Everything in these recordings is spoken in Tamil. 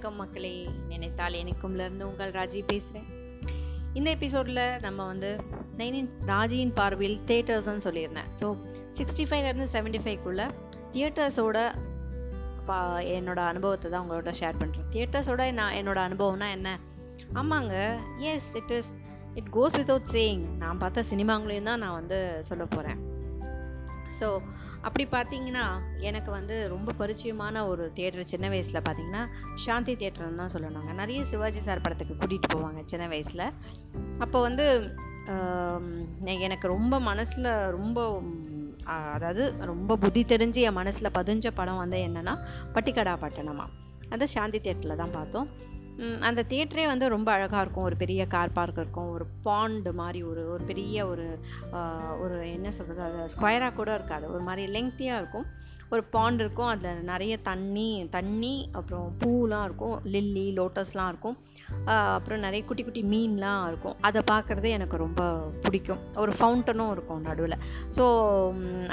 வணக்கம் மக்களே. நினைத்தால் இணைக்கும்லேருந்து உங்கள் ராஜி பேசுகிறேன் இந்த எபிசோடில் நம்ம வந்து நைனின் ராஜியின் பார்வையில் தேட்டர்ஸ்ன்னு சொல்லியிருந்தேன். ஸோ சிக்ஸ்டி ஃபைவ்லேருந்து செவன்ட்டி ஃபைவ்க்குள்ளே தியேட்டர்ஸோட பா என்னோடய அனுபவத்தை தான் உங்களோட ஷேர் பண்ணுறேன் தியேட்டர்ஸோட நான் என்னோட அனுபவம்னா என்ன? ஆமாங்க yes it is it goes without saying நான் பார்த்த சினிமாங்களையும் தான் நான் வந்து சொல்ல போகிறேன் ஸோ அப்படி பார்த்தீங்கன்னா எனக்கு வந்து ரொம்ப பரிச்சயமான ஒரு தேட்டர் சின்ன வயசில் பார்த்தீங்கன்னா சாந்தி தேட்டர்னு தான் சொல்லணுங்க. நிறைய சிவாஜி சார் படத்துக்கு கூட்டிகிட்டு போவாங்க சின்ன வயசில். அப்போ வந்து எனக்கு ரொம்ப மனசில் ரொம்ப அதாவது ரொம்ப புத்தி தெரிஞ்சு என் மனசில் பதிஞ்ச படம் வந்து என்னென்னா பட்டிக்கடா பட்டணமா. அது சாந்தி தேட்டரில் தான் பார்த்தோம். அந்த தியேட்டரே வந்து ரொம்ப அழகாக இருக்கும். ஒரு பெரிய கார் பார்க் இருக்கும். ஒரு பாண்டு மாதிரி ஒரு ஒரு பெரிய ஒரு ஒரு என்ன சொல்கிறது அது ஸ்கொயராக கூட இருக்காது. ஒரு மாதிரி லெங்க்த்தியாக இருக்கும். ஒரு பாண்ட் இருக்கும். அதில் நிறைய தண்ணி தண்ணி அப்புறம் பூலாம் இருக்கும். லில்லி லோட்டஸ்லாம் இருக்கும். அப்புறம் நிறைய குட்டி குட்டி மீன்லாம் இருக்கும். அதை பார்க்குறது எனக்கு ரொம்ப பிடிக்கும். ஒரு ஃபவுண்டனும் இருக்கும் நடுவில். ஸோ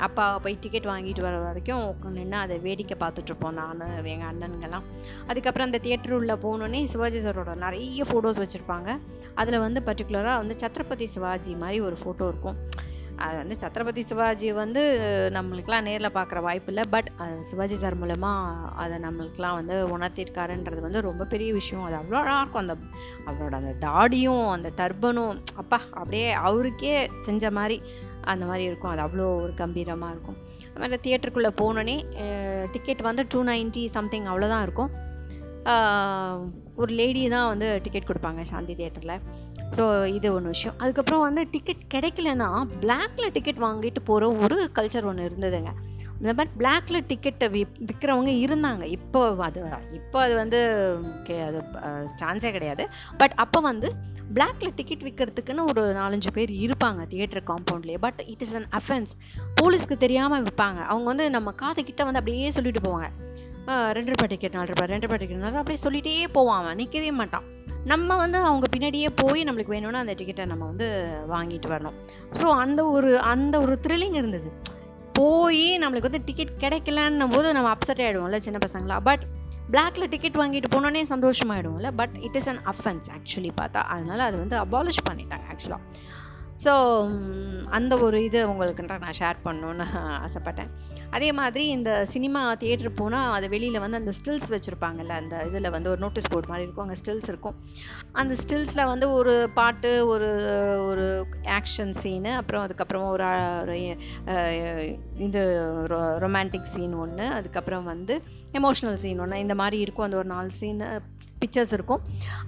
அப்பா போய் டிக்கெட் வாங்கிட்டு வர வரைக்கும் நின்று அதை வேடிக்கை பார்த்துட்ருப்போம் நான் எங்கள் அண்ணனுங்கெல்லாம். அதுக்கப்புறம் அந்த தியேட்டர் உள்ளே போனோடனே சிவாஜி சாரோட நிறைய ஃபோட்டோஸ் வச்சுருப்பாங்க. அதில் வந்து பர்டிகுலராக வந்து சத்ரபதி சிவாஜி மாதிரி ஒரு ஃபோட்டோ இருக்கும். அது வந்து சத்ரபதி சிவாஜி வந்து நம்மளுக்கெலாம் நேரில் பார்க்குற வாய்ப்பு இல்லை. பட் சிவாஜி சார் மூலமாக அதை நம்மளுக்கெலாம் வந்து உணர்த்திருக்காருன்றது வந்து ரொம்ப பெரிய விஷயம். அது அவ்வளோ அழகாக இருக்கும். அந்த அவரோட அந்த தாடியும் அந்த டர்பனும் அப்பா அப்படியே அவருக்கே செஞ்ச மாதிரி அந்த மாதிரி இருக்கும். அது அவ்வளோ ஒரு கம்பீரமாக இருக்கும். அது மாதிரி தியேட்டருக்குள்ளே போனோடனே டிக்கெட் வந்து டூ நைன்ட்டி சம்திங் அவ்வளோதான் இருக்கும். ஒரு லேடி தான் வந்து டிக்கெட் கொடுப்பாங்க சாந்தி தியேட்டரில் ஸோ இது ஒன்று விஷயம். அதுக்கப்புறம் வந்து டிக்கெட் கிடைக்கலன்னா பிளாக்ல டிக்கெட் வாங்கிட்டு போகிற ஒரு கல்ச்சர் ஒன்று இருந்ததுங்க. இந்த மாதிரி பிளாக்ல டிக்கெட்டை வி விற்கிறவங்க இருந்தாங்க. இப்போ அது இப்போ அது வந்து கே- அது சான்ஸே கிடையாது. பட் அப்போ வந்து பிளாக்ல டிக்கெட் விற்கிறதுக்குன்னு ஒரு நாலஞ்சு பேர் இருப்பாங்க theatre காம்பவுண்ட்லேயே but it is an offence போலீஸ்க்கு தெரியாமல் விற்பாங்க அவங்க வந்து நம்ம காது கிட்ட வந்து அப்படியே சொல்லிட்டு போவாங்க. ரெண்டு ரூபாய் டிக்கெட் நாலு ரூபாய் ரெண்டு ரூபாய் டிக்கெட் நாலு அப்படியே சொல்லிகிட்டே போவான் அவன் நிற்கவே மாட்டான். நம்ம வந்து அவங்க பின்னாடியே போய் நம்மளுக்கு வேணும்னா அந்த டிக்கெட்டை நம்ம வந்து வாங்கிட்டு வரணும். ஸோ அந்த ஒரு அந்த ஒரு த்ரில்லிங் இருந்தது. போய் நம்மளுக்கு வந்து டிக்கெட் கிடைக்கலன்னும் போது நம்ம அப்செட் ஆகிடுவோம்ல சின்ன பசங்களா? பட் பிளாக்ல டிக்கெட் வாங்கிட்டு போனோடனே சந்தோஷமாயிடுவோம்ல. But it is an offence actually பார்த்தா. அதனால் அது வந்து அபாலிஷ் பண்ணிட்டாங்க ஆக்சுவலாக ஸோ அந்த ஒரு இது உங்களுக்குன்ற நான் ஷேர் பண்ணணுன்னு ஆசைப்பட்டேன். அதே மாதிரி இந்த சினிமா தியேட்டர் போனால் அது வெளியில் வந்து அந்த ஸ்டில்ஸ் வச்சுருப்பாங்கல்ல அந்த இதில் வந்து ஒரு நோட்டீஸ் போர்ட் மாதிரி இருக்கும் அங்கே ஸ்டில்ஸ் இருக்கும். அந்த ஸ்டில்ஸில் வந்து ஒரு பாட்டு ஒரு ஒரு ஆக்ஷன் சீனு அப்புறம் அதுக்கப்புறமா ஒரு இது ரொமான்டிக் சீன் ஒன்று அதுக்கப்புறம் வந்து எமோஷ்னல் சீன் ஒன்று இந்த மாதிரி இருக்கும். அந்த ஒரு நாலு சீன் பிக்சர்ஸ் இருக்கும்.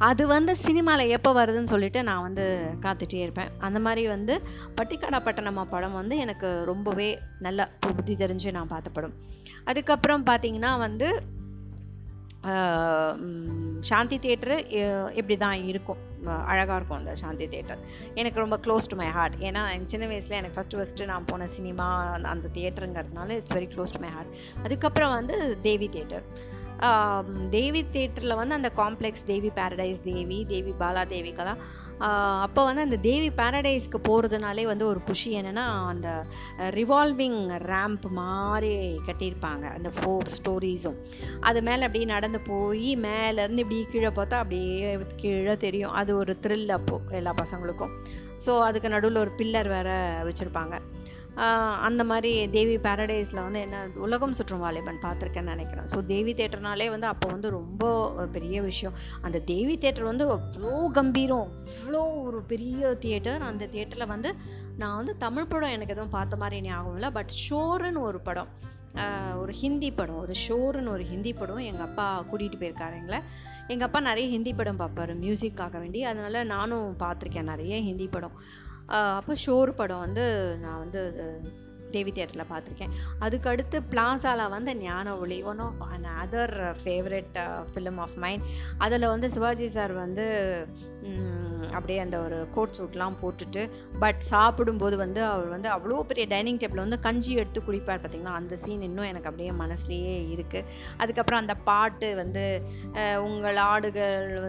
அது வந்து சினிமாவில் எப்போ வருதுன்னு சொல்லிட்டு நான் வந்து காத்துட்டே இருப்பேன். அந்த மாதிரி வந்து பட்டிக்காடா பட்டணமா படம் வந்து எனக்கு ரொம்பவே நல்ல புத்தி தெரிஞ்சு நான் பார்த்த படம். அதுக்கப்புறம் பார்த்தீங்கன்னா வந்து சாந்தி தேட்டரு இப்படி தான் இருக்கும். அழகாக இருக்கும் அந்த சாந்தி தேட்டர் எனக்கு ரொம்ப க்ளோஸ் டு மை ஹார்ட் ஏன்னா என் சின்ன வயசில் எனக்கு ஃபஸ்ட்டு ஃபஸ்ட்டு நான் போன சினிமா அந்த தேட்டருங்கிறதுனால it's very close to my heart அதுக்கப்புறம் வந்து தேவி தேட்டர் தேவி தேட்டரில் வந்து அந்த காம்ப்ளெக்ஸ் தேவி பேரடைஸ் தேவி தேவி பாலா தேவிகலாம் அப்போ வந்து அந்த தேவி பேரடைஸ்க்கு போகிறதுனாலே வந்து ஒரு குஷி என்னென்னா அந்த ரிவால்விங் ரேம்ப் மாதிரி கட்டியிருப்பாங்க அந்த ஃபோர் ஸ்டோரிஸும் அது மேலே அப்படியே நடந்து போய் மேலேருந்து இப்படி கீழே பார்த்தா அப்படியே கீழே தெரியும். அது ஒரு த்ரில் அப்போது எல்லா பசங்களுக்கும். ஸோ அதுக்கு நடுவில் ஒரு பில்லர் வேறு வச்சுருப்பாங்க. அந்த மாதிரி தேவி பேரடைஸில் வந்து என்ன உலகம் சுற்றும் வாலிபன் பார்த்துருக்கேன்னு நினைக்கிறேன். ஸோ தேவி தேட்டர்னாலே வந்து அப்போ வந்து ரொம்ப ஒரு பெரிய விஷயம். அந்த தேவி தேட்டர் வந்து அவ்வளோ கம்பீரம் அவ்வளோ ஒரு பெரிய தியேட்டர் அந்த தியேட்டரில் வந்து நான் வந்து தமிழ் படம் எனக்கு எதுவும் பார்த்த மாதிரி ஞாபகம் இல்லை. பட் ஷோருன்னு ஒரு படம் ஒரு ஹிந்தி படம் ஒரு ஷோருன்னு ஒரு ஹிந்தி படம் எங்கள் அப்பா கூட்டிகிட்டு போயிருக்காரு எங்களை. எங்கள் அப்பா நிறைய ஹிந்தி படம் பார்ப்பாரு மியூசிக்காக வேண்டி. அதனால நானும் பார்த்துருக்கேன் நிறைய ஹிந்தி படம். அப்போ ஷோர் படம் வந்து நான் வந்து டேவி தேவி தியேட்டரில் பார்த்துருக்கேன். அதுக்கடுத்து பிளாசாவில் வந்து Gnana Oli one of another favourite film of mind அதில் வந்து சிவாஜி சார் வந்து அப்படியே அந்த ஒரு கோட் சூட்லாம் போட்டுட்டு பட் சாப்பிடும்போது வந்து அவர் வந்து அவ்வளோ பெரிய டைனிங் டேபிள் வந்து கஞ்சி எடுத்து குடிப்பார் பார்த்தீங்களா? அந்த சீன் இன்னும் எனக்கு அப்படியே மனசுலேயே இருக்குது அதுக்கப்புறம் அந்த பாட்டு வந்து உங்கள் ஆடுகள்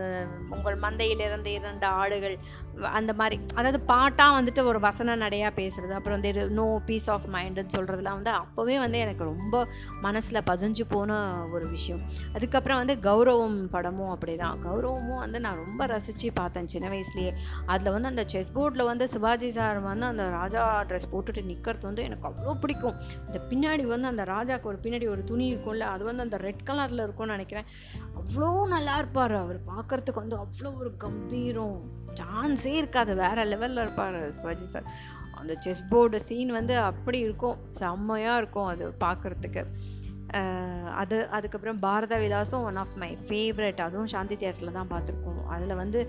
உங்கள் மந்தையிலிருந்து இரண்டு ஆடுகள் அந்த மாதிரி அதாவது பாட்டாக வந்துட்டு ஒரு வசன நடையாக பேசுகிறது அப்புறம் வந்து நோ பீஸ் ஆஃப் மைண்டுன்னு சொல்கிறதுலாம் வந்து அப்போவே வந்து எனக்கு ரொம்ப மனசில் பதிஞ்சு போன ஒரு விஷயம். அதுக்கப்புறம் வந்து கௌரவம் படமும் அப்படி தான் கௌரவமும் வந்து நான் ரொம்ப ரசித்து பார்த்தேன் சின்ன வயசுலேயே அதில் வந்து அந்த செஸ் போர்டில் வந்து சிவாஜி சார் வந்து அந்த ராஜா ட்ரெஸ் போட்டுட்டு நிற்கிறது வந்து எனக்கு அவ்வளோ பிடிக்கும். இந்த பின்னாடி வந்து அந்த ராஜாக்கு ஒரு பின்னாடி ஒரு துணி இருக்கும்ல அது வந்து அந்த ரெட் கலரில் இருக்கும்னு நினைக்கிறேன். அவ்வளோ நல்லா இருப்பார் அவர். பார்க்கறதுக்கு வந்து அவ்வளோ ஒரு கம்பீரம். சான்ஸே இருக்காது. வேறு லெவலில் இருப்பார் சிவாஜி சார் அந்த செஸ் போர்டு சீன் வந்து அப்படி இருக்கும். செம்மையாக இருக்கும் அது பார்க்குறதுக்கு அது அதுக்கப்புறம் பாரத விலாசம் ஒன் ஆஃப் மை ஃபேவரட் அதுவும் சாந்தி தியேட்டரில் தான் பார்த்துருக்கோம். அதில் வந்து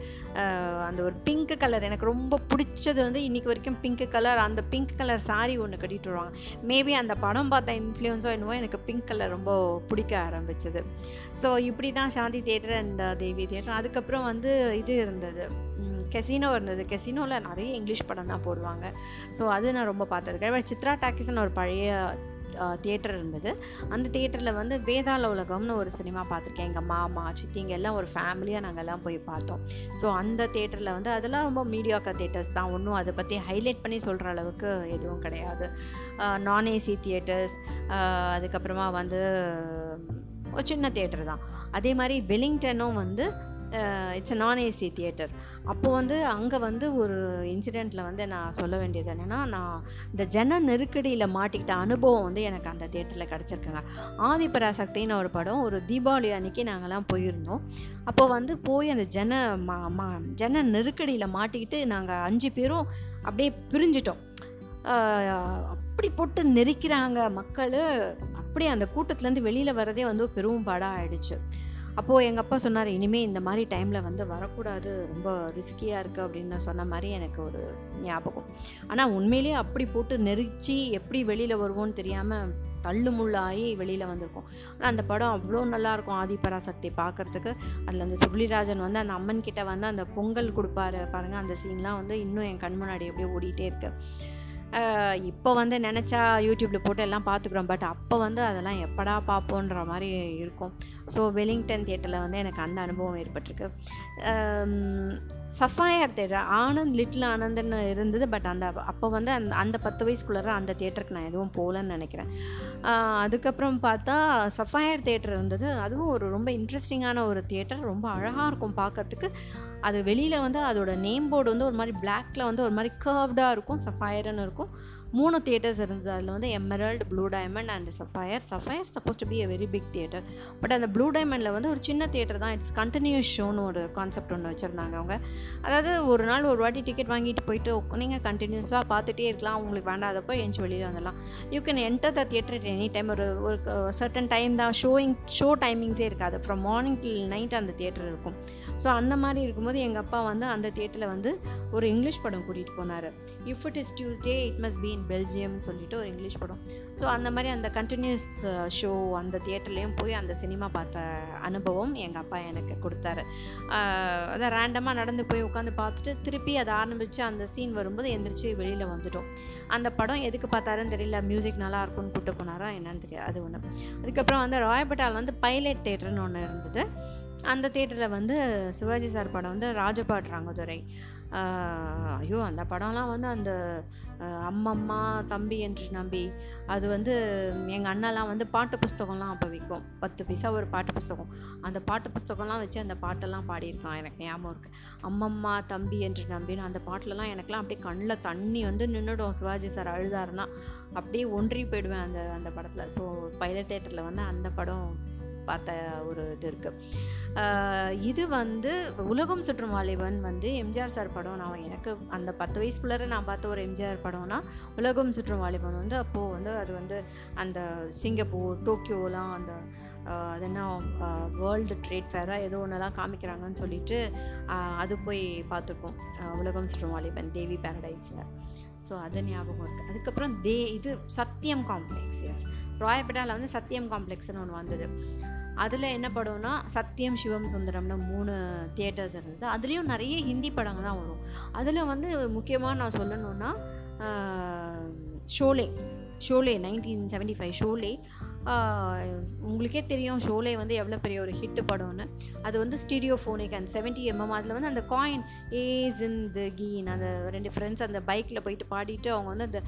அந்த ஒரு பிங்க் கலர் எனக்கு ரொம்ப பிடிச்சது வந்து இன்றைக்கி வரைக்கும் பிங்க் கலர் அந்த பிங்க் கலர் saree ஒன்று கட்டிட்டு வருவாங்க. மேபி அந்த படம் பார்த்த இன்ஃப்ளூயன்ஸோ என்னவோ எனக்கு பிங்க் கலர் ரொம்ப பிடிக்க ஆரம்பிச்சது. ஸோ இப்படி தான் Shanthi theatre and Devi theatre அதுக்கப்புறம் வந்து இது இருந்தது. கெசினோ இருந்தது. கெசினோவில் நிறைய இங்கிலீஷ் படம் தான் போடுவாங்க. ஸோ அது நான் ரொம்ப பார்த்துருக்கேன் சித்ரா டாக்கிஸ்னு ஒரு பழைய தியேட்டர் இருந்தது. அந்த தியேட்டரில் வந்து வேதாள உலகம்னு ஒரு சினிமா பார்த்துருக்கேன். எங்கள் மாமா சித்திங்க எல்லாம் ஒரு ஃபேமிலியாக நாங்கள்லாம் போய் பார்த்தோம். ஸோ அந்த தேட்டரில் வந்து அதெல்லாம் ரொம்ப மீடியாக்கா தேட்டர்ஸ் தான். ஒன்றும் அதை பற்றி ஹைலைட் பண்ணி சொல்கிற அளவுக்கு எதுவும் கிடையாது. நான் ஏசி தியேட்டர்ஸ் அதுக்கப்புறமா வந்து ஒரு சின்ன தேட்டர் தான். அதே மாதிரி வெலிங்டனும் வந்து இட்ஸ் நான் ஏசி தியேட்டர் அப்போது வந்து அங்கே வந்து ஒரு இன்சிடெண்ட்டில் வந்து நான் சொல்ல வேண்டியது என்னென்னா நான் இந்த ஜன நெருக்கடியில் மாட்டிக்கிட்ட அனுபவம் வந்து எனக்கு அந்த தேட்டரில் கிடச்சிருக்குங்க. ஆதிபராசக்தின்னு ஒரு படம் ஒரு தீபாவளி அன்னைக்கு நாங்கள்லாம் போயிருந்தோம். அப்போ வந்து போய் அந்த ஜன மா மா ஜன நெருக்கடியில் மாட்டிக்கிட்டு நாங்கள் அஞ்சு பேரும் அப்படியே பிரிஞ்சிட்டோம். அப்படி போட்டு நெரிக்கிறாங்க மக்கள். அப்படியே அந்த கூட்டத்துலேருந்து வெளியில் வரதே வந்து பெரும் பாடாக ஆயிடுச்சு. அப்போது எங்கள் அப்பா சொன்னார் இனிமேல் இந்த மாதிரி டைமில் வந்து வரக்கூடாது ரொம்ப ரிஸ்கியாக இருக்குது அப்படின்னு சொன்ன மாதிரி எனக்கு ஒரு ஞாபகம். ஆனால் உண்மையிலேயே அப்படி போட்டு நெரிச்சு எப்படி வெளியில் வருவோன்னு தெரியாமல் தள்ளு முள்ளாகி வெளியில் வந்திருக்கோம். ஆனால் அந்த படம் அவ்வளோ நல்லாயிருக்கும் ஆதிபராசக்தி பார்க்குறதுக்கு அதில் அந்த சுருளிராஜன் வந்து அந்த அம்மன் கிட்ட வந்து அந்த பொங்கல் கொடுப்பாரு. பாருங்கள் அந்த சீன்லாம் வந்து இன்னும் என் கண் முன்னாடி அப்படியே ஓடிட்டே இருக்குது இப்போ வந்து நினச்சா யூடியூப்பில் போட்டு எல்லாம் பார்த்துக்குறோம் பட் அப்போ வந்து அதெல்லாம் எப்படா பார்ப்போன்ற மாதிரி இருக்கும். ஸோ வெலிங்டன் தியேட்டரில் வந்து எனக்கு அந்த அனுபவம் ஏற்பட்டிருக்கு. சஃபாயர் தேட்டர் ஆனந்த் லிட்டில் ஆனந்த்னு இருந்தது. பட் அந்த அப்போ வந்து அந்த அந்த பத்து வயசுக்குள்ளார அந்த தேட்டருக்கு நான் எதுவும் போகலன்னு நினைக்கிறேன். அதுக்கப்புறம் பார்த்தா சஃபாயர் தேட்டர் இருந்தது. அதுவும் ஒரு ரொம்ப இன்ட்ரெஸ்டிங்கான ஒரு தியேட்டர் ரொம்ப அழகாக இருக்கும் பார்க்குறதுக்கு அது வெளியில் வந்து அதோட நேம் போர்டு வந்து ஒரு மாதிரி பிளாக்ல வந்து ஒரு மாதிரி கர்வ்டாக இருக்கும் சஃபயர்னு இருக்கும். மூணு தியேட்டர்ஸ் இருந்தது. அதில் வந்து Emerald Blue Diamond and Sapphire Sapphire supposed to be a very big theatre but அந்த ப்ளூ டைமண்டில் வந்து ஒரு சின்ன தியேட்டர் தான். இட்ஸ் கண்டினியூஸ் ஷோன்னு ஒரு கான்செப்ட் ஒன்று வச்சுருந்தாங்க அவங்க. அதாவது ஒரு நாள் ஒரு வாட்டி டிக்கெட் வாங்கிட்டு போயிட்டு நீங்கள் கண்டினியூஸாக பார்த்துட்டே இருக்கலாம். உங்களுக்கு வேண்டாதப்போ எஞ்சி வெளியில் வந்துடலாம். You can enter the theatre any time ஒரு ஒரு சர்டன் டைம் தான். ஷோயிங் ஷோ டைமிங்ஸே இருக்காது. ஃப்ரம் மார்னிங் டில் நைட் அந்த தியேட்டர் இருக்கும். ஸோ அந்த மாதிரி இருக்கும்போது எங்கள் அப்பா வந்து அந்த தியேட்டரில் வந்து ஒரு இங்கிலீஷ் படம் கூட்டிகிட்டு போனார். If it is Tuesday it must be in பெல்ஜியம்னு சொல்லிட்டு ஒரு இங்கிலீஷ் படம். ஸோ அந்த மாதிரி அந்த கண்டினியூஸ் ஷோ uh, அந்த தியேட்டர்லேயும் போய் அந்த சினிமா பார்த்த அனுபவம் எங்கள் அப்பா எனக்கு கொடுத்தாரு. Uh, அதான் ரேண்டமாக நடந்து போய் உட்காந்து பார்த்துட்டு திருப்பி அதை ஆரம்பித்து அந்த சீன் வரும்போது எந்திரிச்சு வெளியில் வந்துட்டோம். அந்த படம் எதுக்கு பார்த்தாருன்னு தெரியல மியூசிக் நல்லா இருக்கும்னு கூப்பிட்டு போனாரா என்னன்னு தெரியாது அது ஒன்று அதுக்கப்புறம் வந்து ராயப்பட்டால் வந்து பைலட் தேட்டர்னு ஒன்று இருந்தது. அந்த தேட்டரில் வந்து சிவாஜி சார் படம் வந்து ராஜபாட் ராங்கதுரை. ஐயோ அந்த படம்லாம் வந்து அந்த அம்மம்மா தம்பி என்று நம்பி அது வந்து எங்கள் அண்ணாலாம் வந்து பாட்டு புஸ்தகம்லாம் அப்போ விற்கும். பத்து பைசா ஒரு பாட்டு புஸ்தகம். அந்த பாட்டு புஸ்தகம்லாம் வச்சு அந்த பாட்டெல்லாம் பாடியிருக்கான். எனக்கு ஞாபகம் இருக்குது அம்மம்மா தம்பி என்று நம்பின்னு அந்த பாட்டிலலாம் எனக்குலாம் அப்படியே கண்ணில் தண்ணி வந்து நின்றுடும் சிவாஜி சார் அழுதாருன்னா அப்படியே ஒன்றி போயிடுவேன் அந்த அந்த படத்தில். ஸோ பைலட் தேட்டரில் வந்து அந்த படம் பார்த்த ஒரு இது இருக்குது இது வந்து உலகம் சுற்றும் வாலிபன் வந்து எம்ஜிஆர் சார் படம். நான் எனக்கு அந்த பத்து வயசுக்குள்ளார நான் பார்த்த ஒரு எம்ஜிஆர் படம்னா உலகம் சுற்றும் வாலிபன் வந்து அப்போது வந்து அது வந்து அந்த சிங்கப்பூர் டோக்கியோலாம் அந்த அது என்ன வேர்ல்டு ட்ரேட் ஃபேராக ஏதோ ஒன்றெல்லாம் காமிக்கிறாங்கன்னு சொல்லிட்டு அது போய் பார்த்துருக்கோம் உலகம் சுற்றும் வாலிபன் தேவி பேரடைஸில் ஸோ அது ஞாபகம் இருக்குது அதுக்கப்புறம் தே இது சத்தியம் காம்ப்ளெக்ஸ் எஸ் ராயப்பேட்டாவில் வந்து சத்தியம் காம்ப்ளெக்ஸ்னு ஒன்று வந்தது. அதில் என்ன படம்னா சத்தியம் சிவம் சுந்தரம்னு மூணு தியேட்டர்ஸ் இருந்தது. அதுலேயும் நிறைய ஹிந்தி படங்கள் தான் வரும். அதில் வந்து முக்கியமாக நான் சொல்லணுன்னா Sholay Sholay nineteen seventy five Sholay உங்களுக்கே தெரியும் ஷோலே வந்து எவ்வளோ பெரிய ஒரு ஹிட்டு படம்னு. அது வந்து stereophonic and seventy mm அதில் வந்து அந்த coin ace in the keen அந்த ரெண்டு ஃப்ரெண்ட்ஸ் அந்த பைக்கில் போயிட்டு பாடிட்டு அவங்க வந்து அந்த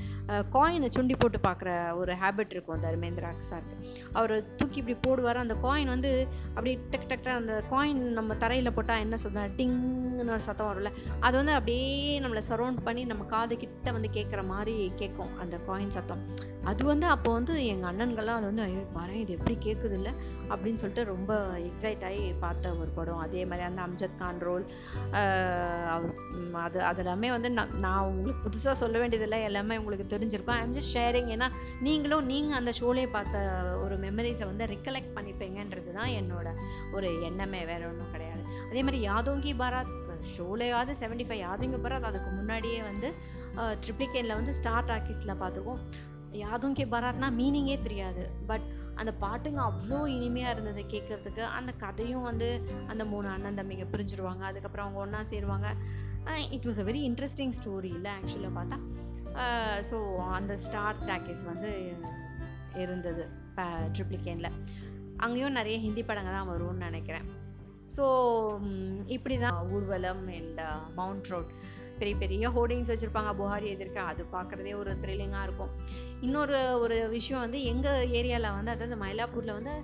காயினை சுண்டி போட்டு பார்க்குற ஒரு ஹேபிட் இருக்கும் தர்மேந்திரா சாருக்கு. அவர் தூக்கி இப்படி போடுவார் அந்த காயின் வந்து அப்படி டக் டக் அந்த காயின் நம்ம தரையில் போட்டால் என்ன சொல்லுங்க டிங்னு ஒரு சத்தம் வரும்ல. அது வந்து அப்படியே நம்மளை சரௌண்ட் பண்ணி நம்ம காது கிட்ட வந்து கேட்குற மாதிரி கேட்கும் அந்த காயின் சத்தம். அது வந்து அப்போ வந்து எங்கள் அண்ணன்கள்லாம் அது வந்து ஐயோ பாரு இது எப்படி கேட்குது இல்லை அப்படின்னு சொல்லிட்டு ரொம்ப எக்ஸைட் ஆகி பார்த்த ஒரு படம். அதே மாதிரி அந்த அம்ஜத் கான் ரோல் அவர் அது அது எல்லாமே வந்து நான் நான் உங்களுக்கு புதுசாக சொல்ல வேண்டியதில்லை. எல்லாமே உங்களுக்கு தெரிஞ்சிருக்கும். ஐம் ஜஸ்ட் ஷேரிங் ஏன்னா நீங்களும் நீங்கள் அந்த ஷோலே பார்த்த ஒரு மெமரிஸை வந்து ரிகலெக்ட் பண்ணிப்பீங்கன்றது தான் என்னோட ஒரு எண்ணமே. வேறு ஒன்றும் கிடையாது. அதே மாதிரி யாதோங்கி பாராத் ஷோலையாவது செவன்டி ஃபைவ் யாதோங்கி பாராத் அதுக்கு முன்னாடியே வந்து ட்ரிப்ளிகேனில் வந்து ஸ்டார் டாக்கீஸில் பார்த்துருக்கோம் யாதும் கே பராத்னா மீனிங்கே தெரியாது. பட் அந்த பாட்டுங்க அவ்வளோ இனிமையாக இருந்தது கேட்குறதுக்கு அந்த கதையும் வந்து அந்த மூணு அண்ணன் தம்பிங்க பிரிஞ்சிருவாங்க. அதுக்கப்புறம் அவங்க ஒன்றா சேருவாங்க. It was a very interesting story இல்லை ஆக்சுவலாக பார்த்தா. ஸோ அந்த ஸ்டார் டேக்கேஸ் வந்து இருந்தது ட்ரிப்ளிகேனில் அங்கேயும் நிறைய ஹிந்தி படங்கள் தான் வரும்னு நினைக்கிறேன். ஸோ இப்படி தான் ஊர்வலம் அண்ட் மவுண்ட் ரோட் பெரிய பெரிய ஹோர்டிங்ஸ் வச்சுருப்பாங்க புகாரி எதிர்க்க. அது பார்க்குறதே ஒரு த்ரில்லிங்காக இருக்கும். இன்னொரு ஒரு விஷயம் வந்து எங்கள் ஏரியாவில் வந்து அதாவது மயிலாப்பூரில் வந்து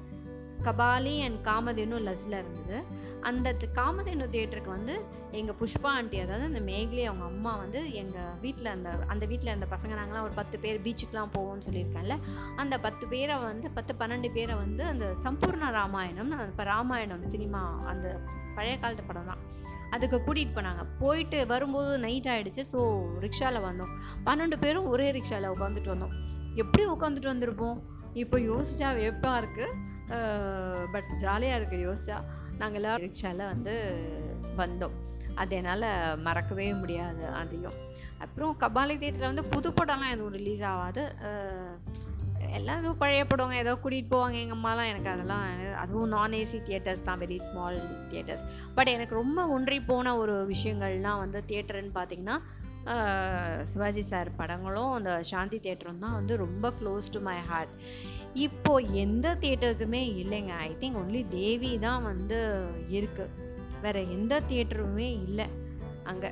கபாலி அண்ட் காமதேனு லஸ்ல இருந்தது. அந்த காமதேனு தியேட்டருக்கு வந்து எங்கள் புஷ்பா ஆண்டி அதாவது அந்த மேக்லி அவங்க அம்மா வந்து எங்கள் வீட்டில் அந்த அந்த வீட்டில் அந்த பசங்க நாங்களாம் ஒரு பத்து பேர் பீச்சுக்கெலாம் போவோம்னு சொல்லியிருக்கேன்ல. அந்த பத்து பேரை வந்து பத்து பன்னெண்டு பேரை வந்து அந்த சம்பூர்ண ராமாயணம் இப்போ ராமாயணம் சினிமா அந்த பழைய காலத்து படம் தான். அதுக்கு கூட்டிகிட்டு போனாங்க. போயிட்டு வரும்போது நைட் ஆகிடுச்சு ஸோ ரிக்ஷாவில் வந்தோம். பன்னெண்டு பேரும் ஒரே ரிக்ஷாவில் உட்காந்துட்டு வந்தோம். எப்படி உட்காந்துட்டு வந்திருப்போம்? இப்போ யோசிச்சா வெப்பாக இருக்குது பட் ஜாலியாக இருக்குது யோசிச்சா. நாங்கள் எல்லோரும் ரிக்ஷாவில் வந்து வந்தோம். அது என்னால் மறக்கவே முடியாது அதையும். அப்புறம் கபாலி தேட்டரில் வந்து புது படம்லாம் எதுவும் ரிலீஸ் ஆகாது. எல்லாம் எதுவும் பழைய படங்க ஏதோ கூட்டிகிட்டு போவாங்க எங்கள் அம்மாலாம். எனக்கு அதெல்லாம் அதுவும் நான் ஏசி தியேட்டர்ஸ் தான் வெரி ஸ்மால் தியேட்டர்ஸ் பட் எனக்கு ரொம்ப ஒன்றி போன ஒரு விஷயங்கள்லாம் வந்து தியேட்டர்னு பார்த்தீங்கன்னா சிவாஜி சார் படங்களும் அந்த சாந்தி தேட்டரும் தான் வந்து ரொம்ப க்ளோஸ் டு மை ஹார்ட் இப்போ எந்த தியேட்டர்ஸுமே இல்லைங்க. ஐ திங்க் ஒன்லி தேவி தான் வந்து இருக்குது வேறு எந்த தியேட்டருமே இல்லை. அங்கே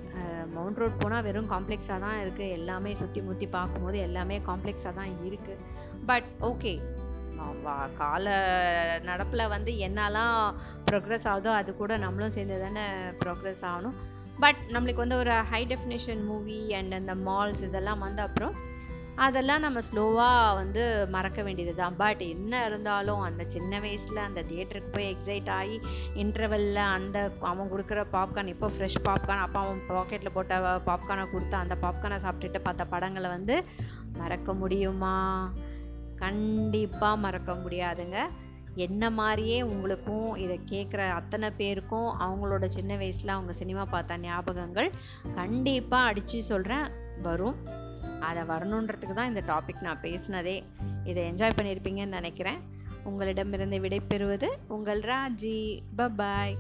மவுண்ட் ரோட் போனால் வெறும் காம்ப்ளெக்ஸாக தான் இருக்குது எல்லாமே சுற்றி முற்றி பார்க்கும்போது எல்லாமே காம்ப்ளெக்ஸாக தான் இருக்குது பட் ஓகே கால நடப்பில் வந்து என்னெல்லாம் ப்ரோக்ரஸ் ஆகுதோ அது கூட நம்மளும் சேர்ந்து தானே ப்ரோக்ரஸ் ஆகணும். பட் நம்மளுக்கு வந்து ஒரு ஹை டெஃபினேஷன் மூவி அண்ட் அந்த மால்ஸ் இதெல்லாம் வந்த அப்புறம் அதெல்லாம் நம்ம ஸ்லோவாக வந்து மறக்க வேண்டியது தான் பட் என்ன இருந்தாலும் அந்த சின்ன வயசில் அந்த தியேட்டருக்கு போய் எக்ஸைட் ஆகி இன்டர்வெல்லில் அந்த அவன் கொடுக்குற பாப்கார்ன் இப்போ ஃப்ரெஷ் பாப்கார்ன் அப்போ அவன் பாக்கெட்டில் போட்ட பாப்கார்னை கொடுத்து அந்த பாப்கார்னை சாப்பிட்டுட்டு பார்த்த படங்களை வந்து மறக்க முடியுமா? கண்டிப்பாக மறக்க முடியாதுங்க. என்ன மாதிரியே உங்களுக்கும் இதை கேட்குற அத்தனை பேருக்கும் அவங்களோட சின்ன வயசில் அவங்க சினிமா பார்த்த ஞாபகங்கள் கண்டிப்பாக அடித்து சொல்கிறேன் வரும். அதை வரணுன்றதுக்கு தான் இந்த டாபிக் நான் பேசினதே. இதை என்ஜாய் பண்ணியிருப்பீங்கன்னு நினைக்கிறேன். உங்களிடமிருந்து விடைபெறுவது உங்கள் ராஜி. பபாய்